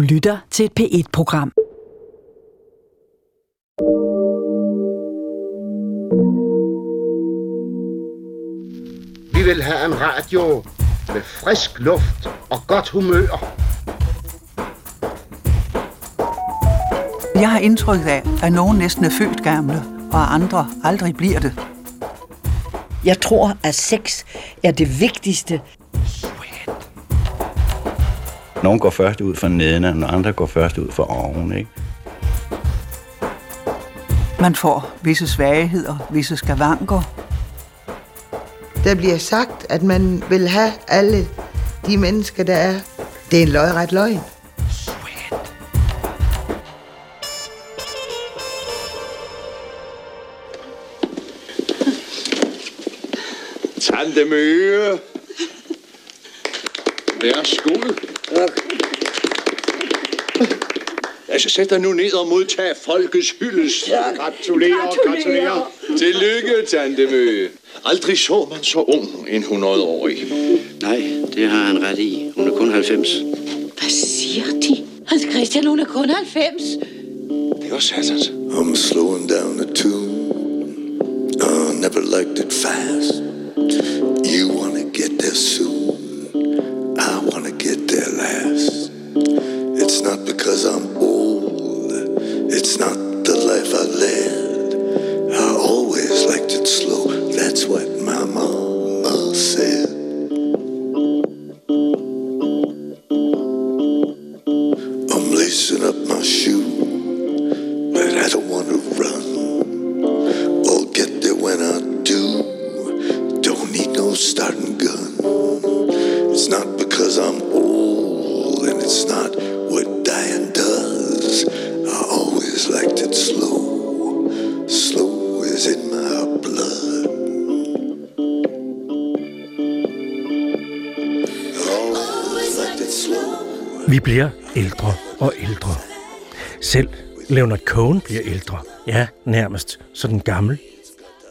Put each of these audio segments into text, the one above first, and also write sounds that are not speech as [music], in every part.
Du lytter til et P1-program. Vi vil have en radio med frisk luft og godt humør. Jeg har indtryk af, at nogen næsten er født gamle, og andre aldrig bliver det. Jeg tror, at sex er det vigtigste. Nogle går først ud for neden, og andre går først ud for oven, ikke? Man får visse svagheder, visse skavanker. Der bliver sagt, at man vil have alle de mennesker, der er. Det er en løjret løgn. Tante Møge. Værsgo. Altså, sæt dig nu ned og modtag folkets hyldest. Ja, gratulerer, gratulerer. Tillykke, Tante Møge. Aldrig så man så ung en 100-årig. Nej, det har han ret i. Hun er kun 90. Hvad siger de? Hans Christian, hun er kun 90. Det var satans. I'm slowing down the tune. I never liked it fast. You wanna get there soon. Selv Leonard Cohen bliver ældre. Ja, nærmest sådan gammel.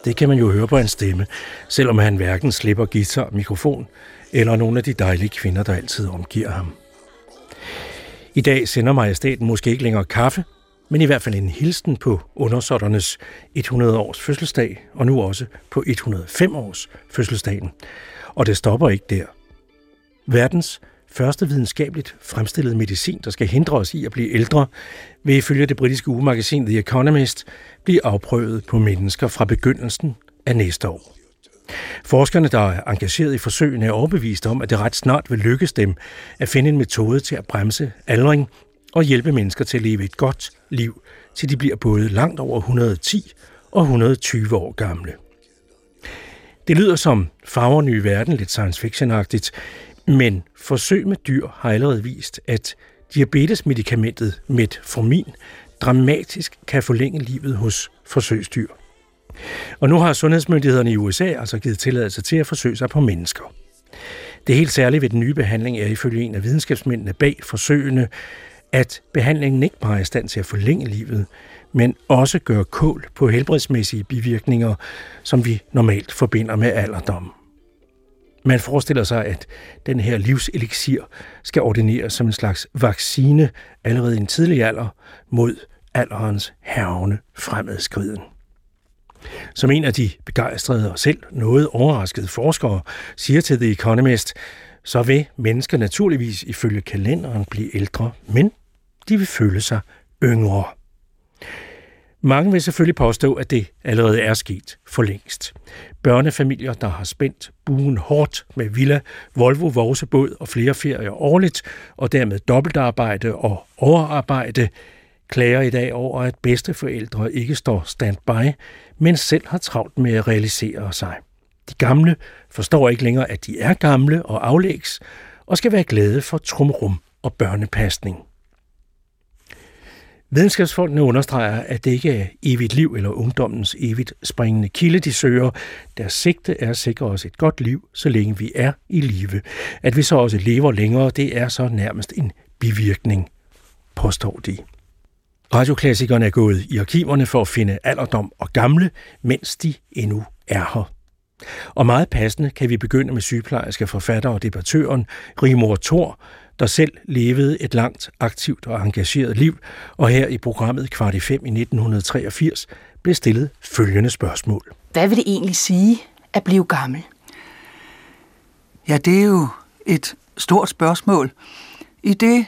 Det kan man jo høre på hans stemme, selvom han hverken slipper guitar, mikrofon eller nogle af de dejlige kvinder, der altid omgiver ham. I dag sender majestaten måske ikke længere kaffe, men i hvert fald en hilsen på undersåtternes 100-års fødselsdag, og nu også på 105 års fødselsdagen. Og det stopper ikke der. Verdens første videnskabeligt fremstillede medicin, der skal hindre os i at blive ældre, vil ifølge det britiske ugemagasin The Economist blive afprøvet på mennesker fra begyndelsen af næste år. Forskerne, der er engageret i forsøgene, er overbevist om, at det ret snart vil lykkes dem at finde en metode til at bremse aldring og hjælpe mennesker til at leve et godt liv, til de bliver både langt over 110 og 120 år gamle. Det lyder som farver nye verden, lidt science fiction-agtigt, men forsøg med dyr har allerede vist, at diabetesmedikamentet Metformin dramatisk kan forlænge livet hos forsøgsdyr. Og nu har sundhedsmyndighederne i USA altså givet tilladelse til at forsøge sig på mennesker. Det helt særlige ved den nye behandling er ifølge en af videnskabsmændene bag forsøgene, at behandlingen ikke bare er i stand til at forlænge livet, men også gøre kål på helbredsmæssige bivirkninger, som vi normalt forbinder med alderdom. Man forestiller sig, at den her livseliksir skal ordineres som en slags vaccine allerede i en tidlig alder mod alderens hervne fremadskriden. Som en af de begejstrede og selv noget overraskede forskere siger til The Economist, så vil mennesker naturligvis ifølge kalenderen blive ældre, men de vil føle sig yngre. Mange vil selvfølgelig påstå, at det allerede er sket for længst. Børnefamilier, der har spændt buen hårdt med villa, Volvo, Vorsebåd og flere ferier årligt, og dermed dobbeltarbejde og overarbejde, klager i dag over, at bedsteforældre ikke står standby, men selv har travlt med at realisere sig. De gamle forstår ikke længere, at de er gamle og aflægs, og skal være glade for trumrum og børnepasning. Videnskabsfolkene understreger, at det ikke er evigt liv eller ungdommens evigt springende kilde, de søger. Deres sigte er at sikre os et godt liv, så længe vi er i live. At vi så også lever længere, det er så nærmest en bivirkning, påstår de. Radioklassikerne er gået i arkiverne for at finde alderdom og gamle, mens de endnu er her. Og meget passende kan vi begynde med sygeplejerske, forfatter og debattøren Rimor Thor, der selv levede et langt, aktivt og engageret liv, og her i programmet Kvart i 5 i 1983 blev stillet følgende spørgsmål. Hvad vil det egentlig sige at blive gammel? Ja, det er jo et stort spørgsmål. I det,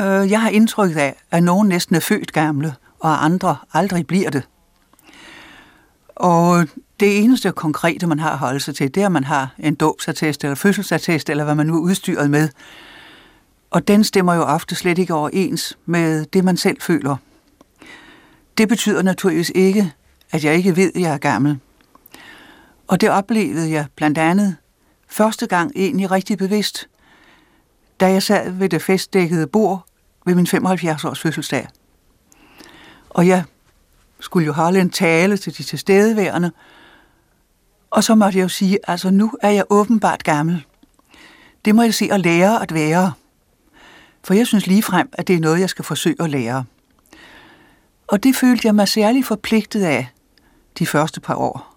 øh, jeg har indtryk af, at nogen næsten er født gamle, og andre aldrig bliver det. Og det eneste konkrete, man har at holde sig til, det er, at man har en dåbsattest eller fødselsattest, eller hvad man nu er udstyret med. Og den stemmer jo ofte slet ikke overens med det, man selv føler. Det betyder naturligvis ikke, at jeg ikke ved, at jeg er gammel. Og det oplevede jeg blandt andet første gang egentlig rigtig bevidst, da jeg sad ved det festdækkede bord ved min 75-års fødselsdag. Og jeg skulle jo holde en tale til de tilstedeværende, og så måtte jeg jo sige, altså nu er jeg åbenbart gammel. Det må jeg se og lære at være. For jeg synes lige frem, at det er noget, jeg skal forsøge at lære. Og det følte jeg mig særlig forpligtet af de første par år.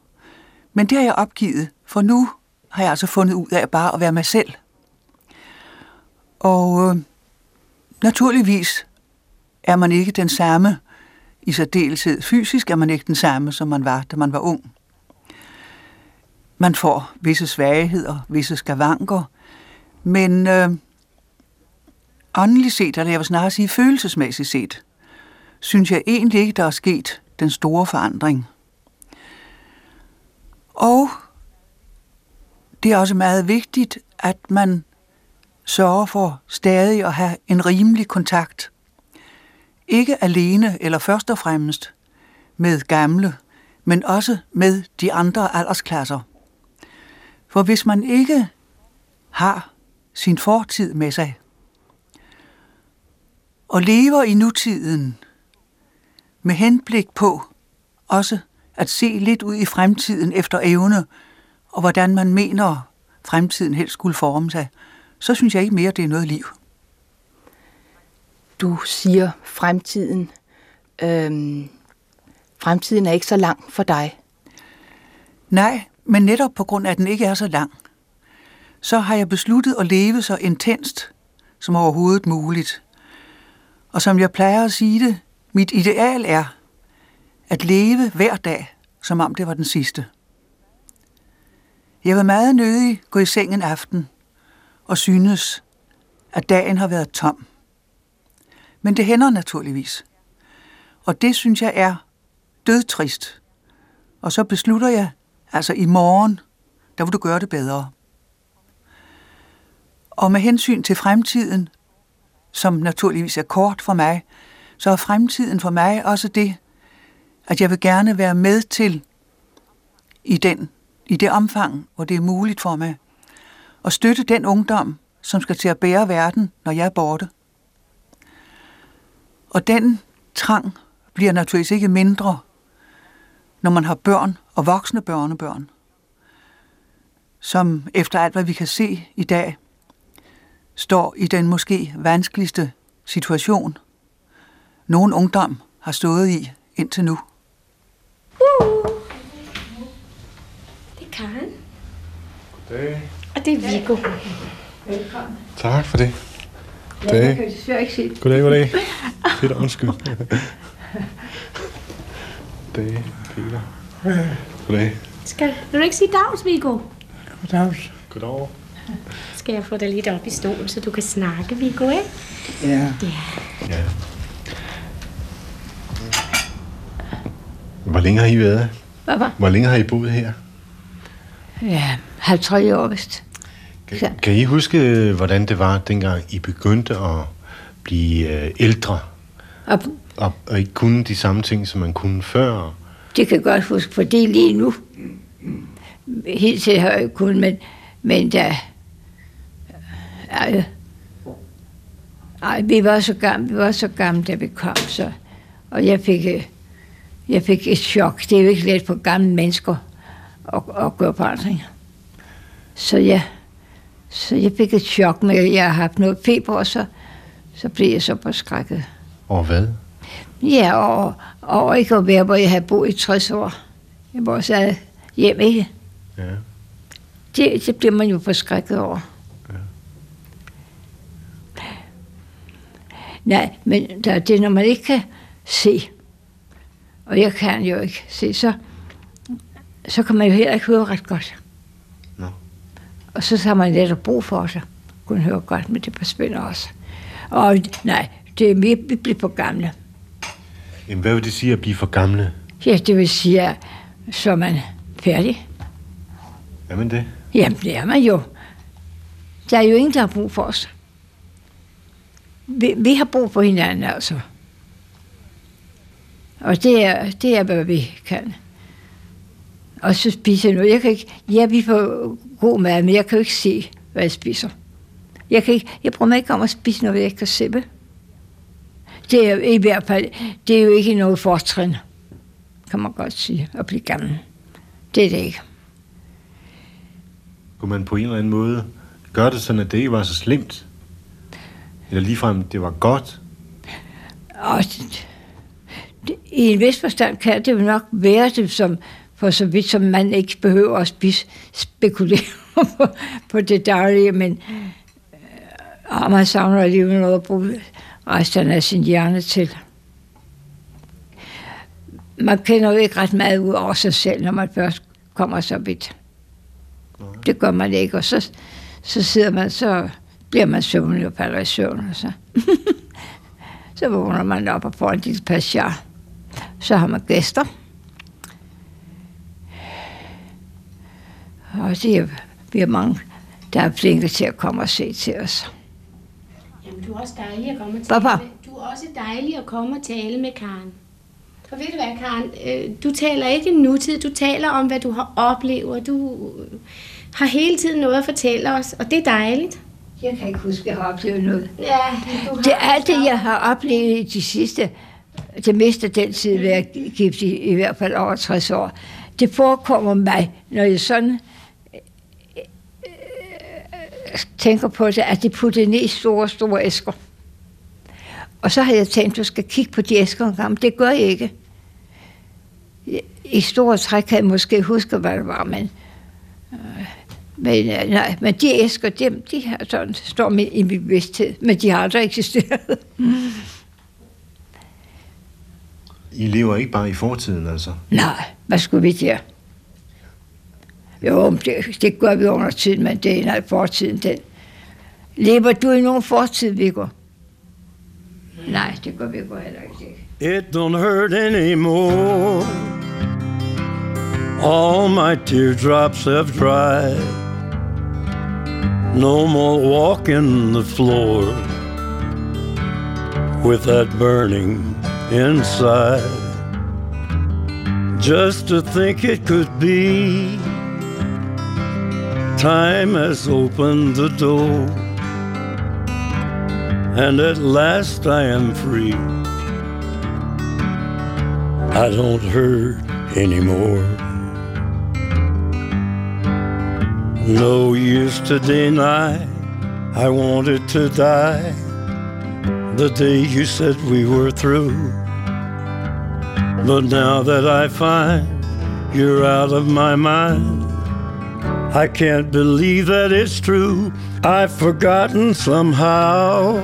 Men det har jeg opgivet, for nu har jeg altså fundet ud af bare at være mig selv. Og øh, naturligvis er man ikke den samme i særdeleshed. Fysisk er man ikke den samme, som man var, da man var ung. Man får visse svagheder, visse skavanker, men øh, åndeligt set, eller jeg vil snarere sige følelsesmæssigt set, synes jeg egentlig ikke, der er sket den store forandring. Og det er også meget vigtigt, at man sørger for stadig at have en rimelig kontakt. Ikke alene eller først og fremmest med gamle, men også med de andre aldersklasser. For hvis man ikke har sin fortid med sig, og lever i nutiden med henblik på også at se lidt ud i fremtiden efter evne, og hvordan man mener, fremtiden helst skulle forme sig, så synes jeg ikke mere, det er noget liv. Du siger fremtiden. Øhm, fremtiden er ikke så lang for dig. Nej, men netop på grund af, at den ikke er så lang, så har jeg besluttet at leve så intenst som overhovedet muligt. Og som jeg plejer at sige det, mit ideal er at leve hver dag, som om det var den sidste. Jeg vil meget nødig gå i seng en aften og synes, at dagen har været tom. Men det hænder naturligvis. Og det synes jeg er dødtrist. Og så beslutter jeg, altså i morgen, der vil du gøre det bedre. Og med hensyn til fremtiden, som naturligvis er kort for mig, så er fremtiden for mig også det, at jeg vil gerne være med til i, den, i det omfang, hvor det er muligt for mig, at støtte den ungdom, som skal til at bære verden, når jeg er borte. Og den trang bliver naturligvis ikke mindre, når man har børn og voksne børnebørn, som efter alt, hvad vi kan se i dag, står i den måske vanskeligste situation, nogen ungdom har stået i indtil nu. Uh. Det er Karen. Goddag. Og det er Viggo. Velkommen. Tak for det. Goddag. Jeg kan desværre ikke se Goddag, goddag. [laughs] Peter, undskyld. Goddag, Peter. Goddag. Skal vil du ikke sige dags, Viggo? Goddag. Goddag. Skal jeg få dig lidt op i stolen, så du kan snakke, Viggo, ikke? Ja. Ja. Ja. Hvor længe har I været? Hvad var? Hvor længe har I boet her? Ja, 50 år vist. Kan, kan I huske, hvordan det var, dengang I begyndte at blive øh, ældre? Og, og, og ikke kunne de samme ting, som man kunne før? Det kan jeg godt huske, for det er lige nu. Helt til har jeg kun, men, men da... Ej, ej, vi var så gamle, vi var så gamle, da vi kom, så... Og jeg fik, øh, jeg fik et chok. Det er jo ikke let for gamle mennesker at, at gøre forandringer. Så ja, så jeg fik et chok med, at jeg har haft noget feber, og så, så blev jeg så forskrækket. Og hvad? Ja, og, og ikke at være, hvor jeg havde boet i 60 år. Jeg var så hjem, ikke? Ja. Det, det bliver man jo forskrækket over. Nej, men der, det er, når man ikke kan se, og jeg kan jo ikke se, så, så kan man jo heller ikke høre ret godt. Nå. Og så har man netop brug for sig. Kunne høre godt, men det forsvinder også. Og nej, det er mere, vi bliver for gamle. Jamen, hvad vil det sige at blive for gamle? Ja, det vil sige, at så er man færdig. Jamen det. Jamen, det er man jo. Der er jo ingen, der har brug for os. Vi, vi har brug for hinanden, altså. Og det er, det er, hvad vi kan. Og så spiser jeg noget. Jeg kan ikke, ja, vi får god mad, men jeg kan jo ikke se, hvad jeg spiser. Jeg, kan ikke, jeg prøver mig ikke om at spise noget, jeg ikke kan se. Det er i hvert fald, det er jo ikke noget fortrin, kan man godt sige, at blive gammel. Det er det ikke. Kunne man på en eller anden måde gøre det sådan, at det ikke var så slemt? Eller ligefrem, det var godt? Og det, det, i en vis forstand kan det jo nok være det, som, for så vidt som man ikke behøver at spise, spekulere på, på det daglige, men øh, man savner alligevel noget at bruge resten af sin hjerne til. Man kender jo ikke ret meget ud over sig selv, når man først kommer så vidt. Det gør man ikke, og så, så sidder man, så bliver man søvnig og falder i søvn, og så, [laughs] så vågner man op og får en lille pasjar. Så har man gæster. Og det er, vi er mange, der er flinke til at komme og se til os. Jamen, du er også dejlig at komme og Papa. tale med. Du er også dejlig at komme og tale med Karen. Og ved du hvad, Karen? Øh, Du taler ikke nutid, du taler om, hvad du har oplevet. Du har hele tiden noget at fortælle os, og det er dejligt. Jeg kan ikke huske, at jeg har oplevet noget. Ja, du har Det er alt det, jeg har oplevet i de sidste, det meste den tid, ved jeg gift i, i hvert fald over 60 år. Det forekommer mig, når jeg sådan øh, tænker på det, at de putter ned i store, store æsker. Og så har jeg tænkt, at du skal kigge på de æsker en gang, det gør jeg ikke. I store træk kan jeg måske huske, hvad det var, men, øh, men, øh, nej, men de æsker, dem, de her sådan, står med i min bevidsthed, men de har aldrig eksisteret. I lever ikke bare i fortiden, altså. Nej, hvad skulle vi der? Jo, det, det gør vi under tiden, men det er nej, fortiden, den. Lever du i nogen fortid, Viggo? Nej, det gør Viggo heller ikke. It don't hurt anymore. All my teardrops have dried. No more walking the floor with that burning inside. Just to think it could be. Time has opened the door. And at last I am free. I don't hurt anymore. No use to deny I wanted to die the day you said we were through. But now that I find you're out of my mind, I can't believe that it's true. I've forgotten somehow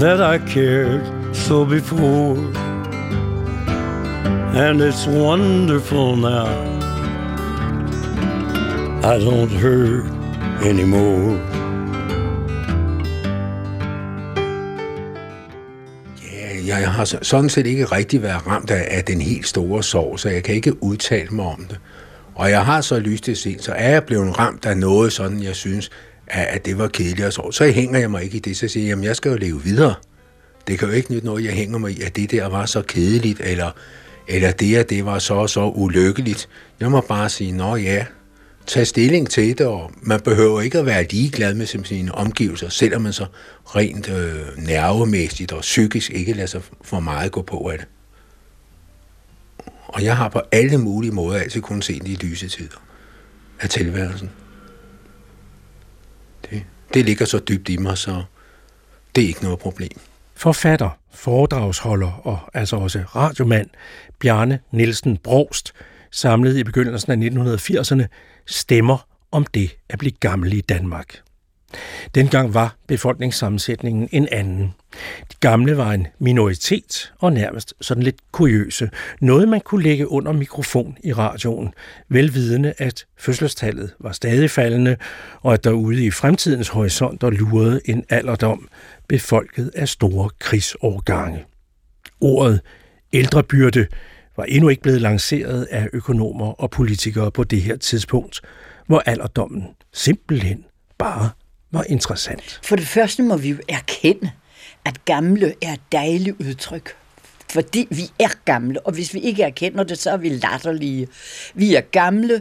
that I cared so before. And it's wonderful now. I don't hurt anymore. Ja, jeg har så- sådan set ikke rigtig været ramt af, af den helt store sorg, så jeg kan ikke udtale mig om det. Og jeg har så lyst til at så er jeg blevet ramt af noget sådan, jeg synes, at, at det var kedeligt og sorg. Så hænger jeg mig ikke i det, så siger jeg, jamen jeg skal jo leve videre. Det kan jo ikke nytte noget, jeg hænger mig i, at det der var så kedeligt, eller, eller det, at det var så og så ulykkeligt. Jeg må bare sige, nå ja, tage stilling til det, og man behøver ikke at være ligeglad med sine omgivelser, selvom man så rent øh, nervemæssigt og psykisk ikke lader sig for meget gå på af det. Og jeg har på alle mulige måder altid kun set de lyse tider af tilværelsen. Det, det ligger så dybt i mig, så det er ikke noget problem. Forfatter, foredragsholder og altså også radiomand Bjarne Nielsen Brost samlede i begyndelsen af 1980'erne stemmer om det at blive gammel i Danmark. Dengang var befolkningssammensætningen en anden. De gamle var en minoritet og nærmest sådan lidt kuriøse. Noget man kunne lægge under mikrofon i radioen, velvidende at fødselstallet var stadig faldende, og at der ude i fremtidens horisonter lurede en alderdom, befolket af store krigsårgange. Ordet ældrebyrde var endnu ikke blevet lanceret af økonomer og politikere på det her tidspunkt, hvor alderdommen simpelthen bare var interessant. For det første må vi jo erkende, at gamle er et dejligt udtryk. Fordi vi er gamle, og hvis vi ikke erkender det, så er vi latterlige. Vi er gamle,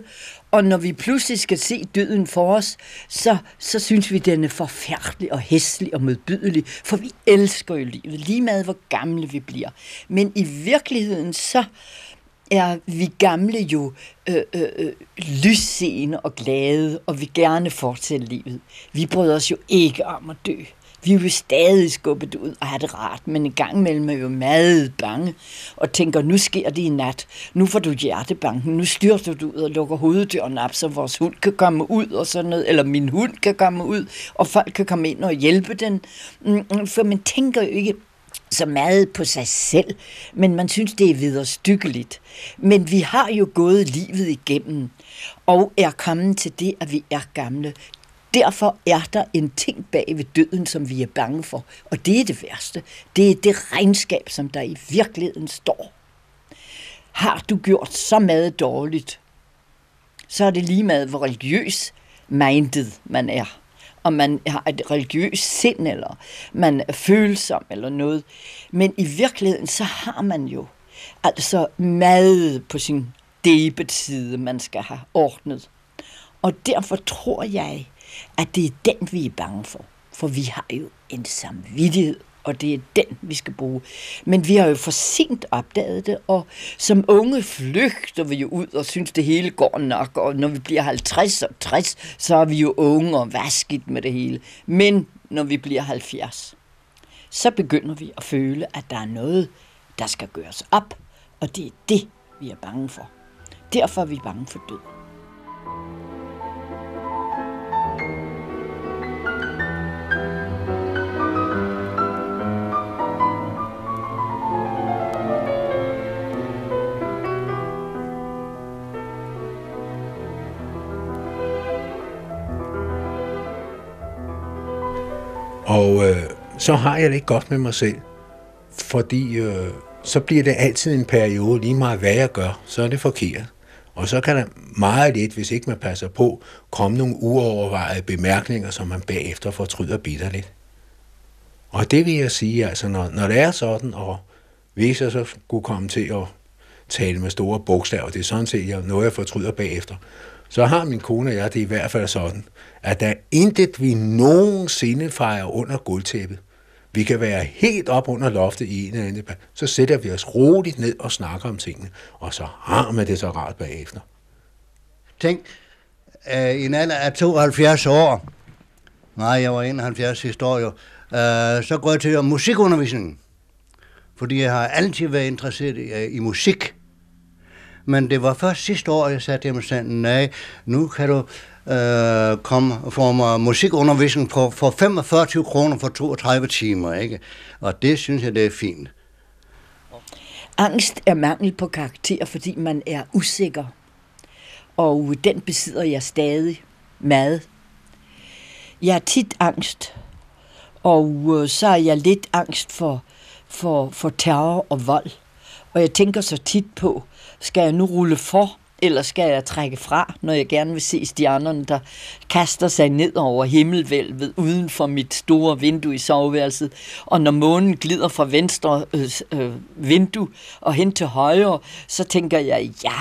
og når vi pludselig skal se døden for os, så, så synes vi, den er forfærdelig og hæslig og modbydelig, for vi elsker jo livet, lige med hvor gamle vi bliver. Men i virkeligheden, så er vi gamle jo øh, øh, øh lysseende og glade, og vi gerne fortsætte livet. Vi bryder os jo ikke om at dø. Vi er jo stadig skubbet ud og have det rart, men en gang imellem er vi jo meget bange og tænker, nu sker det i nat. Nu får du hjertebanken. Nu styrter du ud og lukker hoveddøren op, så vores hund kan komme ud og sådan noget, eller min hund kan komme ud, og folk kan komme ind og hjælpe den. Mm, mm, for man tænker jo ikke så meget på sig selv, men man synes, det er videre stykkeligt. Men vi har jo gået livet igennem, og er kommet til det, at vi er gamle. Derfor er der en ting bag ved døden, som vi er bange for. Og det er det værste. Det er det regnskab, som der i virkeligheden står. Har du gjort så meget dårligt, så er det lige meget, hvor religiøs minded man er. Om man har et religiøst sind, eller man er følsom, eller noget. Men i virkeligheden, så har man jo altså mad på sin debet side, man skal have ordnet. Og derfor tror jeg, at det er den, vi er bange for. For vi har jo en samvittighed, og det er den, vi skal bruge. Men vi har jo for sent opdaget det, og som unge flygter vi jo ud og synes, det hele går nok, og når vi bliver 50 og 60, så er vi jo unge og vasket med det hele. Men når vi bliver 70, så begynder vi at føle, at der er noget, der skal gøres op, og det er det, vi er bange for. Derfor er vi bange for døden. Og øh, så har jeg det ikke godt med mig selv, fordi øh, så bliver det altid en periode, lige meget hvad jeg gør, så er det forkert. Og så kan der meget lidt, hvis ikke man passer på, komme nogle uovervejede bemærkninger, som man bagefter fortryder bitterligt. Og det vil jeg sige, altså når, når det er sådan, og hvis jeg så skulle komme til at tale med store bogstaver, det er sådan set noget, jeg fortryder bagefter, så har min kone og jeg det i hvert fald sådan, at der er intet, vi nogensinde fejrer under gulvtæppet. Vi kan være helt op under loftet i en eller anden så sætter vi os roligt ned og snakker om tingene, og så har man det så rart bagefter. Tænk, øh, i en alder af 72 år, nej, jeg var 71 sidste år jo, øh, så går jeg til musikundervisning, fordi jeg har altid været interesseret i, øh, i musik. Men det var først sidste år, jeg sagde til ham selv, nej, nu kan du øh, komme for mig musikundervisning på, for 45 kroner for 32 timer, ikke? Og det synes jeg, det er fint. Angst er mangel på karakter, fordi man er usikker. Og den besidder jeg stadig meget. Jeg er tit angst, og øh, så er jeg lidt angst for, for, for terror og vold. Og jeg tænker så tit på, skal jeg nu rulle for, eller skal jeg trække fra, når jeg gerne vil se stjernerne, der kaster sig ned over himmelvælvet uden for mit store vindue i soveværelset, og når månen glider fra venstre øh, øh, vindue og hen til højre, så tænker jeg, ja,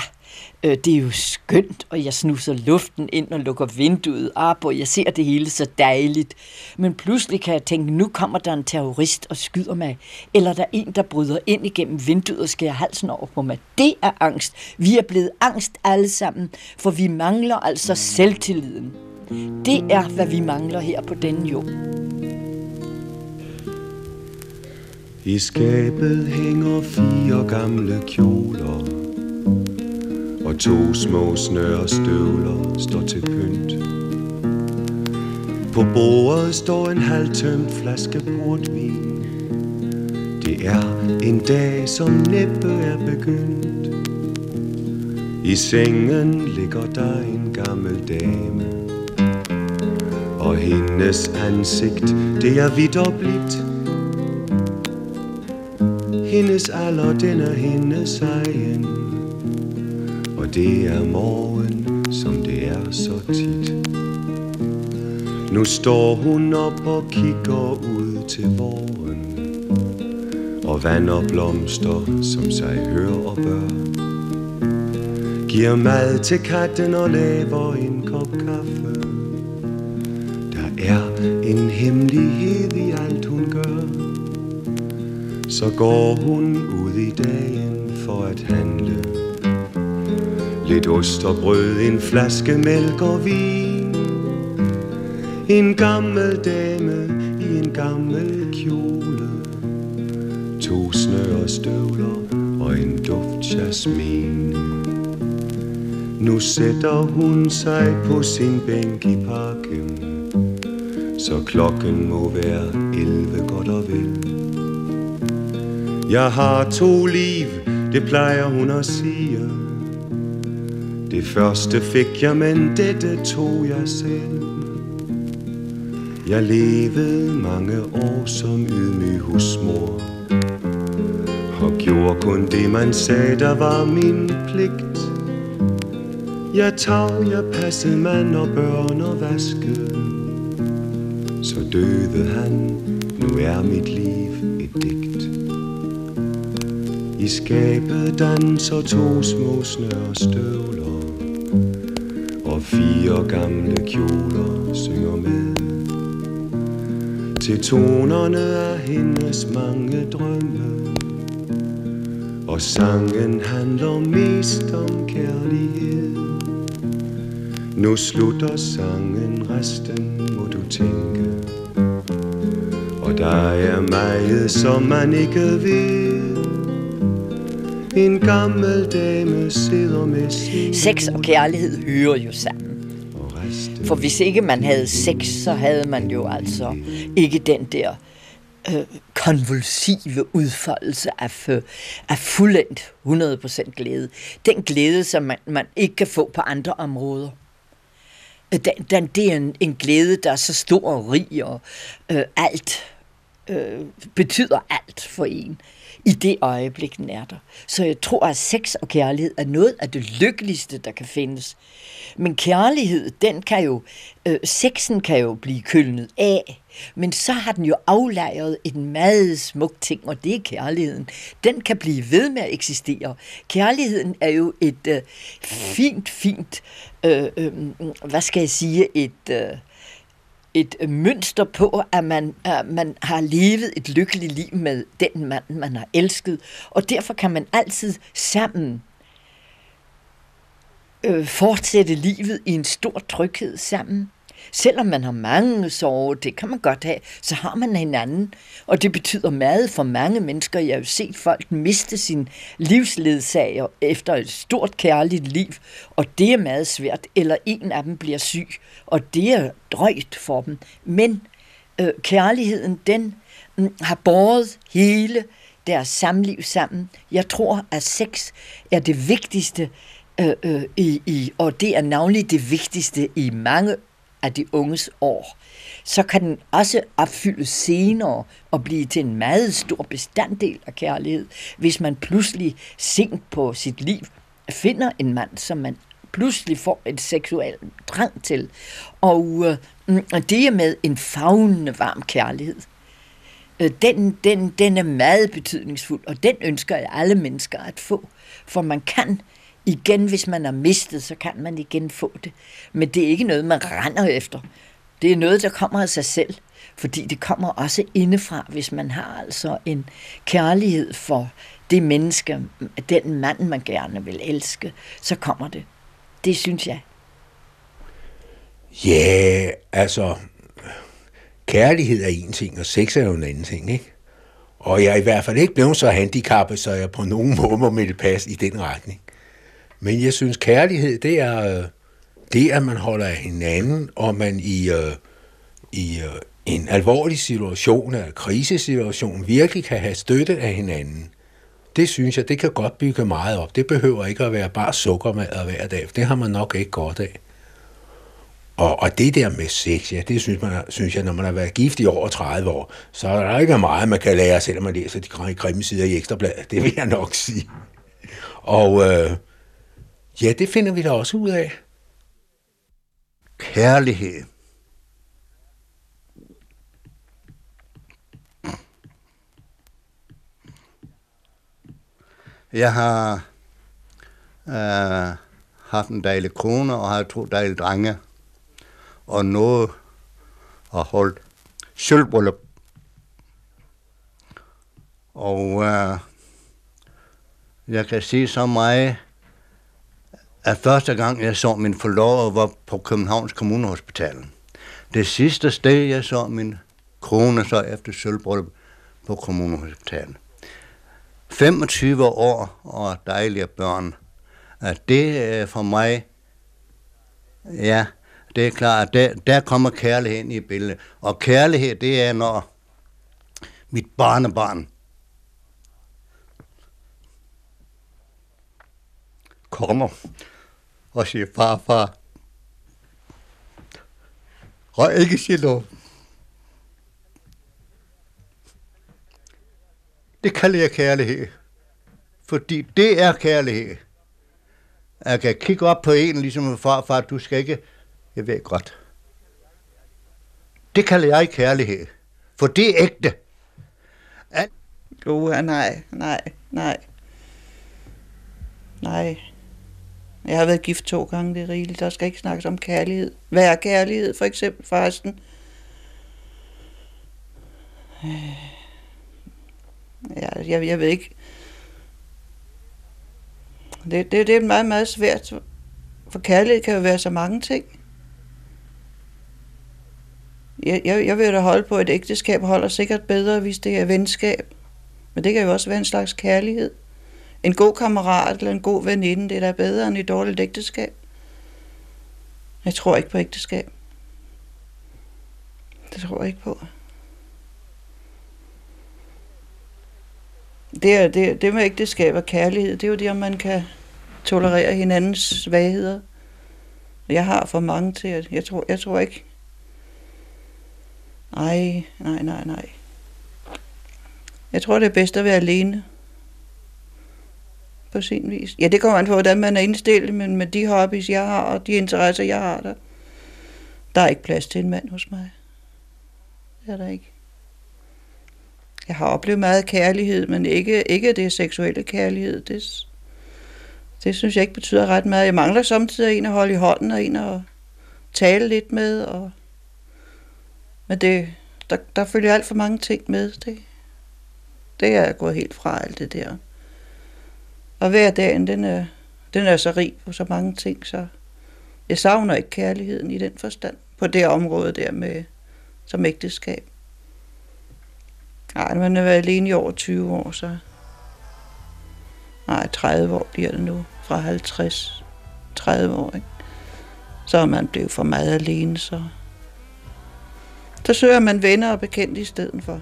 Øh, det er jo skønt, og jeg snuser luften ind og lukker vinduet op, og jeg ser det hele så dejligt. Men pludselig kan jeg tænke, nu kommer der en terrorist og skyder mig, eller der er en, der bryder ind igennem vinduet og skærer halsen over på mig. Det er angst. Vi er blevet angst alle sammen, for vi mangler altså selvtilliden. Det er, hvad vi mangler her på denne jord. I skabet hænger fire gamle kjoler og to små snørestøvler står til pynt. På bordet står en halvtømt flaske portvin Det er en dag, som næppe er begyndt. I sengen ligger der en gammel dame. Og hendes ansigt, det er vidt og blidt. Hendes alder, den er hendes egen. Og det er morgen, som det er så tit. Nu står hun op og kigger ud til våren. Og vand og blomster, som sig hører og bør. Giver mad til katten og laver en kop kaffe. Der er en hemmelighed i alt hun gør. Så går hun ud i dagen for at handle. Lidt ost og brød, en flaske mælk og vin. En gammel dame i en gammel kjole. To snøre støvler og en duft jasmin. Nu sætter hun sig på sin bænk i parken Så klokken må være 11 godt og vel. Jeg har to liv, det plejer hun at sige. Det første fik jeg, men dette tog jeg selv. Jeg levede mange år som ydmyg husmor Og gjorde kun det, man sagde, der var min pligt. Jeg tag, jeg passede mand og børn og vaskede. Så døde han, nu er mit liv et digt. I skabet danser to små snørstøvler fire gamle kjoler synger med. Til tonerne af hendes mange drømme. Og sangen handler mest om kærlighed. Nu slutter sangen, resten må du tænke. Og der er meget, som man ikke ved. En gammel dame sidder med sin Sex og kærlighed hører jo sammen. For hvis ikke man havde sex, så havde man jo altså ikke den der øh, konvulsive udfoldelse af, øh, af fuldendt 100% glæde. Den glæde, som man, man ikke kan få på andre områder. Øh, den, den, det er en, en glæde, der er så stor og rig, og øh, alt øh, betyder alt for en i det øjeblik, den er der. Så jeg tror, at sex og kærlighed er noget af det lykkeligste, der kan findes. Men kærlighed, den kan jo, øh, sexen kan jo blive kølnet af, men så har den jo aflejret en meget smuk ting, og det er kærligheden. Den kan blive ved med at eksistere. Kærligheden er jo et øh, fint, fint, øh, øh, hvad skal jeg sige, et... Øh, et mønster på, at man, at man har levet et lykkeligt liv med den mand, man har elsket. Og derfor kan man altid sammen øh, fortsætte livet i en stor tryghed sammen. Selvom man har mange sorger, det kan man godt have, så har man hinanden. Og det betyder meget for mange mennesker. Jeg har jo set folk miste sin livsledsager efter et stort kærligt liv, og det er meget svært. Eller en af dem bliver syg, og det er drøjt for dem. Men øh, kærligheden, den mm, har båret hele deres samliv sammen. Jeg tror, at sex er det vigtigste, øh, øh, i, i, og det er navnlig det vigtigste i mange af de unges år, så kan den også opfyldes senere og blive til en meget stor bestanddel af kærlighed, hvis man pludselig sent på sit liv finder en mand, som man pludselig får et seksuelt trang til. Og øh, mm, det er med en fagnende varm kærlighed. Øh, den, den, den er meget betydningsfuld, og den ønsker jeg alle mennesker at få. For man kan igen, hvis man har mistet, så kan man igen få det. Men det er ikke noget, man render efter. Det er noget, der kommer af sig selv. Fordi det kommer også indefra, hvis man har altså en kærlighed for det menneske, den mand, man gerne vil elske, så kommer det. Det synes jeg. Ja, altså, kærlighed er en ting, og sex er jo en anden ting, ikke? Og jeg er i hvert fald ikke blevet så handicappet, så jeg på nogen måde må melde pas i den retning. Men jeg synes, kærlighed, det er, øh, det er, at man holder af hinanden, og man i øh, i øh, en alvorlig situation eller krisesituation virkelig kan have støtte af hinanden, det synes jeg, det kan godt bygge meget op. Det behøver ikke at være bare sukkermad hver dag, for det har man nok ikke godt af. Og, og det der med sex, ja, det synes, man, synes jeg, når man har været gift i over 30 år, så er der ikke meget, man kan lære, selvom man læser de grimme sider i Ekstrabladet. Det vil jeg nok sige. Og øh, ja, det finder vi da også ud af. Kærlighed. Jeg har øh, haft en dejlig kone og har to dejlige drenge. Og noget har holdt sølvbryllup. Og øh, jeg kan sige så meget, at første gang jeg så min forlovede var på Københavns Kommunehospital. Det sidste sted, jeg så min kone så efter sølvbryllup på Kommunehospitalet. 25 år og dejlige børn. At det er for mig, ja, det er klart, at der, der kommer kærlighed ind i billedet. Og kærlighed, det er, når mit barnebarn kommer og siger, far, far, og ikke sige noget. Det kalder jeg kærlighed. Fordi det er kærlighed. Jeg kan kigge op på en, ligesom far, far, du skal ikke... Jeg ved godt. Det kalder jeg kærlighed. For det er ægte. At... Uh, nej, nej, nej. Nej. Jeg har været gift to gange, det er rigeligt. Der skal ikke snakkes om kærlighed. Hvad er kærlighed, for eksempel, forresten? Ja, jeg, jeg ved ikke. Det, det, det er meget, meget svært. For kærlighed kan jo være så mange ting. Jeg, jeg, jeg vil da holde på, at et ægteskab holder sikkert bedre, hvis det er venskab. Men det kan jo også være en slags kærlighed. En god kammerat eller en god veninde, det er da bedre end et dårligt ægteskab. Jeg tror ikke på ægteskab. Det tror jeg ikke på. Det, er, det, det med ægteskab og kærlighed, det er jo det, om man kan tolerere hinandens svagheder. Jeg har for mange til, at jeg tror, jeg tror ikke. Nej, nej, nej, nej. Jeg tror, det er bedst at være alene. På sin vis. Ja, det kommer an på, hvordan man er indstillet, men med de hobbies, jeg har, og de interesser, jeg har, der, der er ikke plads til en mand hos mig. Det er der ikke. Jeg har oplevet meget kærlighed, men ikke, ikke det seksuelle kærlighed. Det, det synes jeg ikke betyder ret meget. Jeg mangler samtidig en at holde i hånden, og en at tale lidt med. Og, men det, der, der følger alt for mange ting med. Det, det er jeg gået helt fra alt det der. Og hverdagen, den er, den er så rig på så mange ting, så jeg savner ikke kærligheden i den forstand. På det område der med som ægteskab. Nej, man har været alene i over 20 år, så... Nej, 30 år bliver det nu. Fra 50, 30 år, ikke? Så er man blevet for meget alene, så... Så søger man venner og bekendte i stedet for.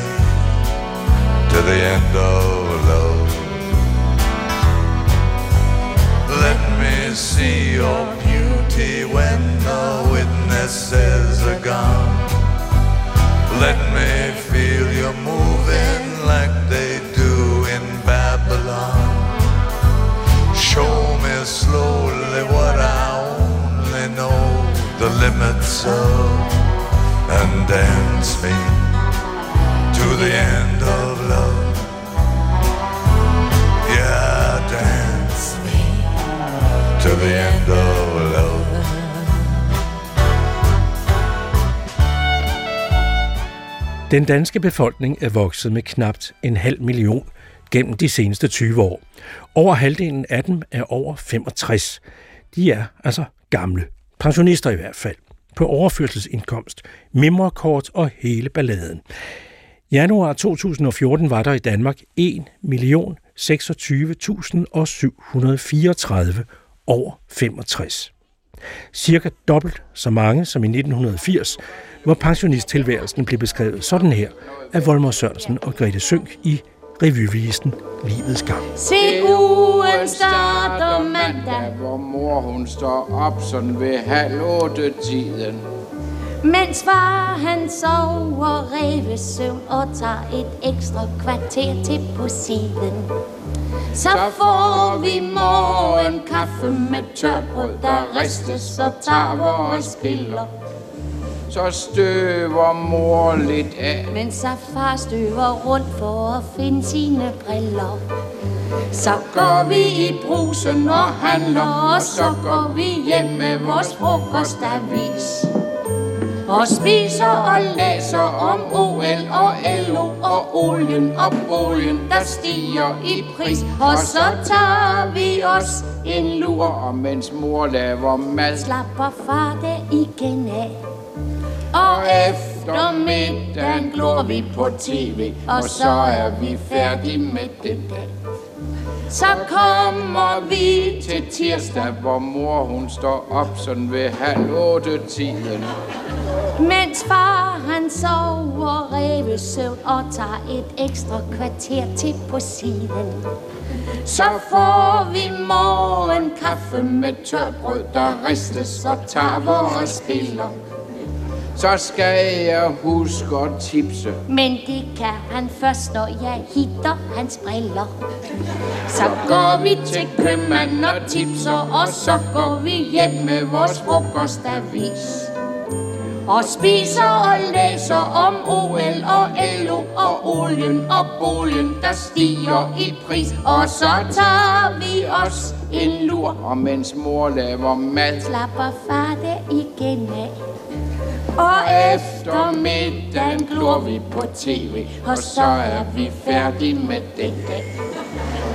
to the end oh of love. Let me see your beauty when the witnesses are gone. Let me feel you moving like they do in Babylon. Show me slowly what I only know the limits of, and dance me the end of love. Yeah, dance me to the end of love. Den danske befolkning er vokset med knapt en halv million gennem de seneste 20 år. Over halvdelen af dem er over 65. De er altså gamle. Pensionister i hvert fald. På overførselsindkomst, mimrekort og hele balladen. Januar 2014 var der i Danmark 1.026.734 over 65. Cirka dobbelt så mange som i 1980, hvor pensionisttilværelsen blev beskrevet sådan her af Volmer Sørensen og Grete Sønk i revyvisen Livets Gang. Se ugen starter mandag, hvor mor hun står op sådan ved halv otte tiden. Mens far han sover revesøvn og tager et ekstra kvarter til på siden. Så får vi morgen kaffe med tørbrød, der ristes og tager vores piller. Så støver mor lidt af. Mens så far støver rundt for at finde sine briller. Så går vi i brusen og handler, og så går vi hjem med vores frokostavis. Og spiser og læser om OL og LO og olien og bolien, der stiger i pris. Og så tager vi os en lur, Og mens mor laver mad, slapper far det igen af. Og efter middagen glor vi på tv, og så er vi færdige med den dag. Så kommer vi til tirsdag, hvor mor hun står op sådan ved halv otte tiden. Mens far han sover revesøvn og tager et ekstra kvarter til på siden. Så får vi morgen kaffe med tørbrød, der ristes og tager vores piller. Så skal jeg huske at tipse. Men det kan han først, når jeg hitter hans briller. Så går vi til købmanden og tipser, og så går vi hjem med vores frokostavis. Og spiser og læser om OL og LO og olien og bolien, der stiger i pris. Og så tager vi os en lur. Og mens mor laver mad, slapper far det igen af. Og efter middagen glor vi på tv, og så er vi færdige med den dag.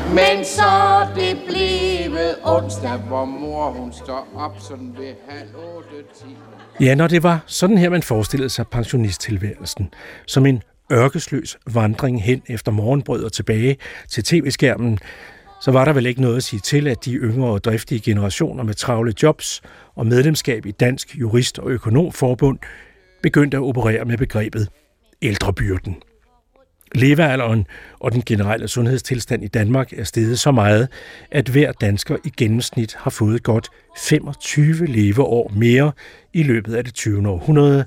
Men så er det blevet onsdag, hvor mor hun står op sådan ved halv otte tiden. Ja, når det var sådan her, man forestillede sig pensionisttilværelsen, som en ørkesløs vandring hen efter morgenbrød og tilbage til tv-skærmen, så var der vel ikke noget at sige til, at de yngre og driftige generationer med travle jobs og medlemskab i Dansk Jurist- og Økonomforbund begyndte at operere med begrebet ældrebyrden. Levealderen og den generelle sundhedstilstand i Danmark er steget så meget, at hver dansker i gennemsnit har fået godt 25 leveår mere i løbet af det 20. århundrede.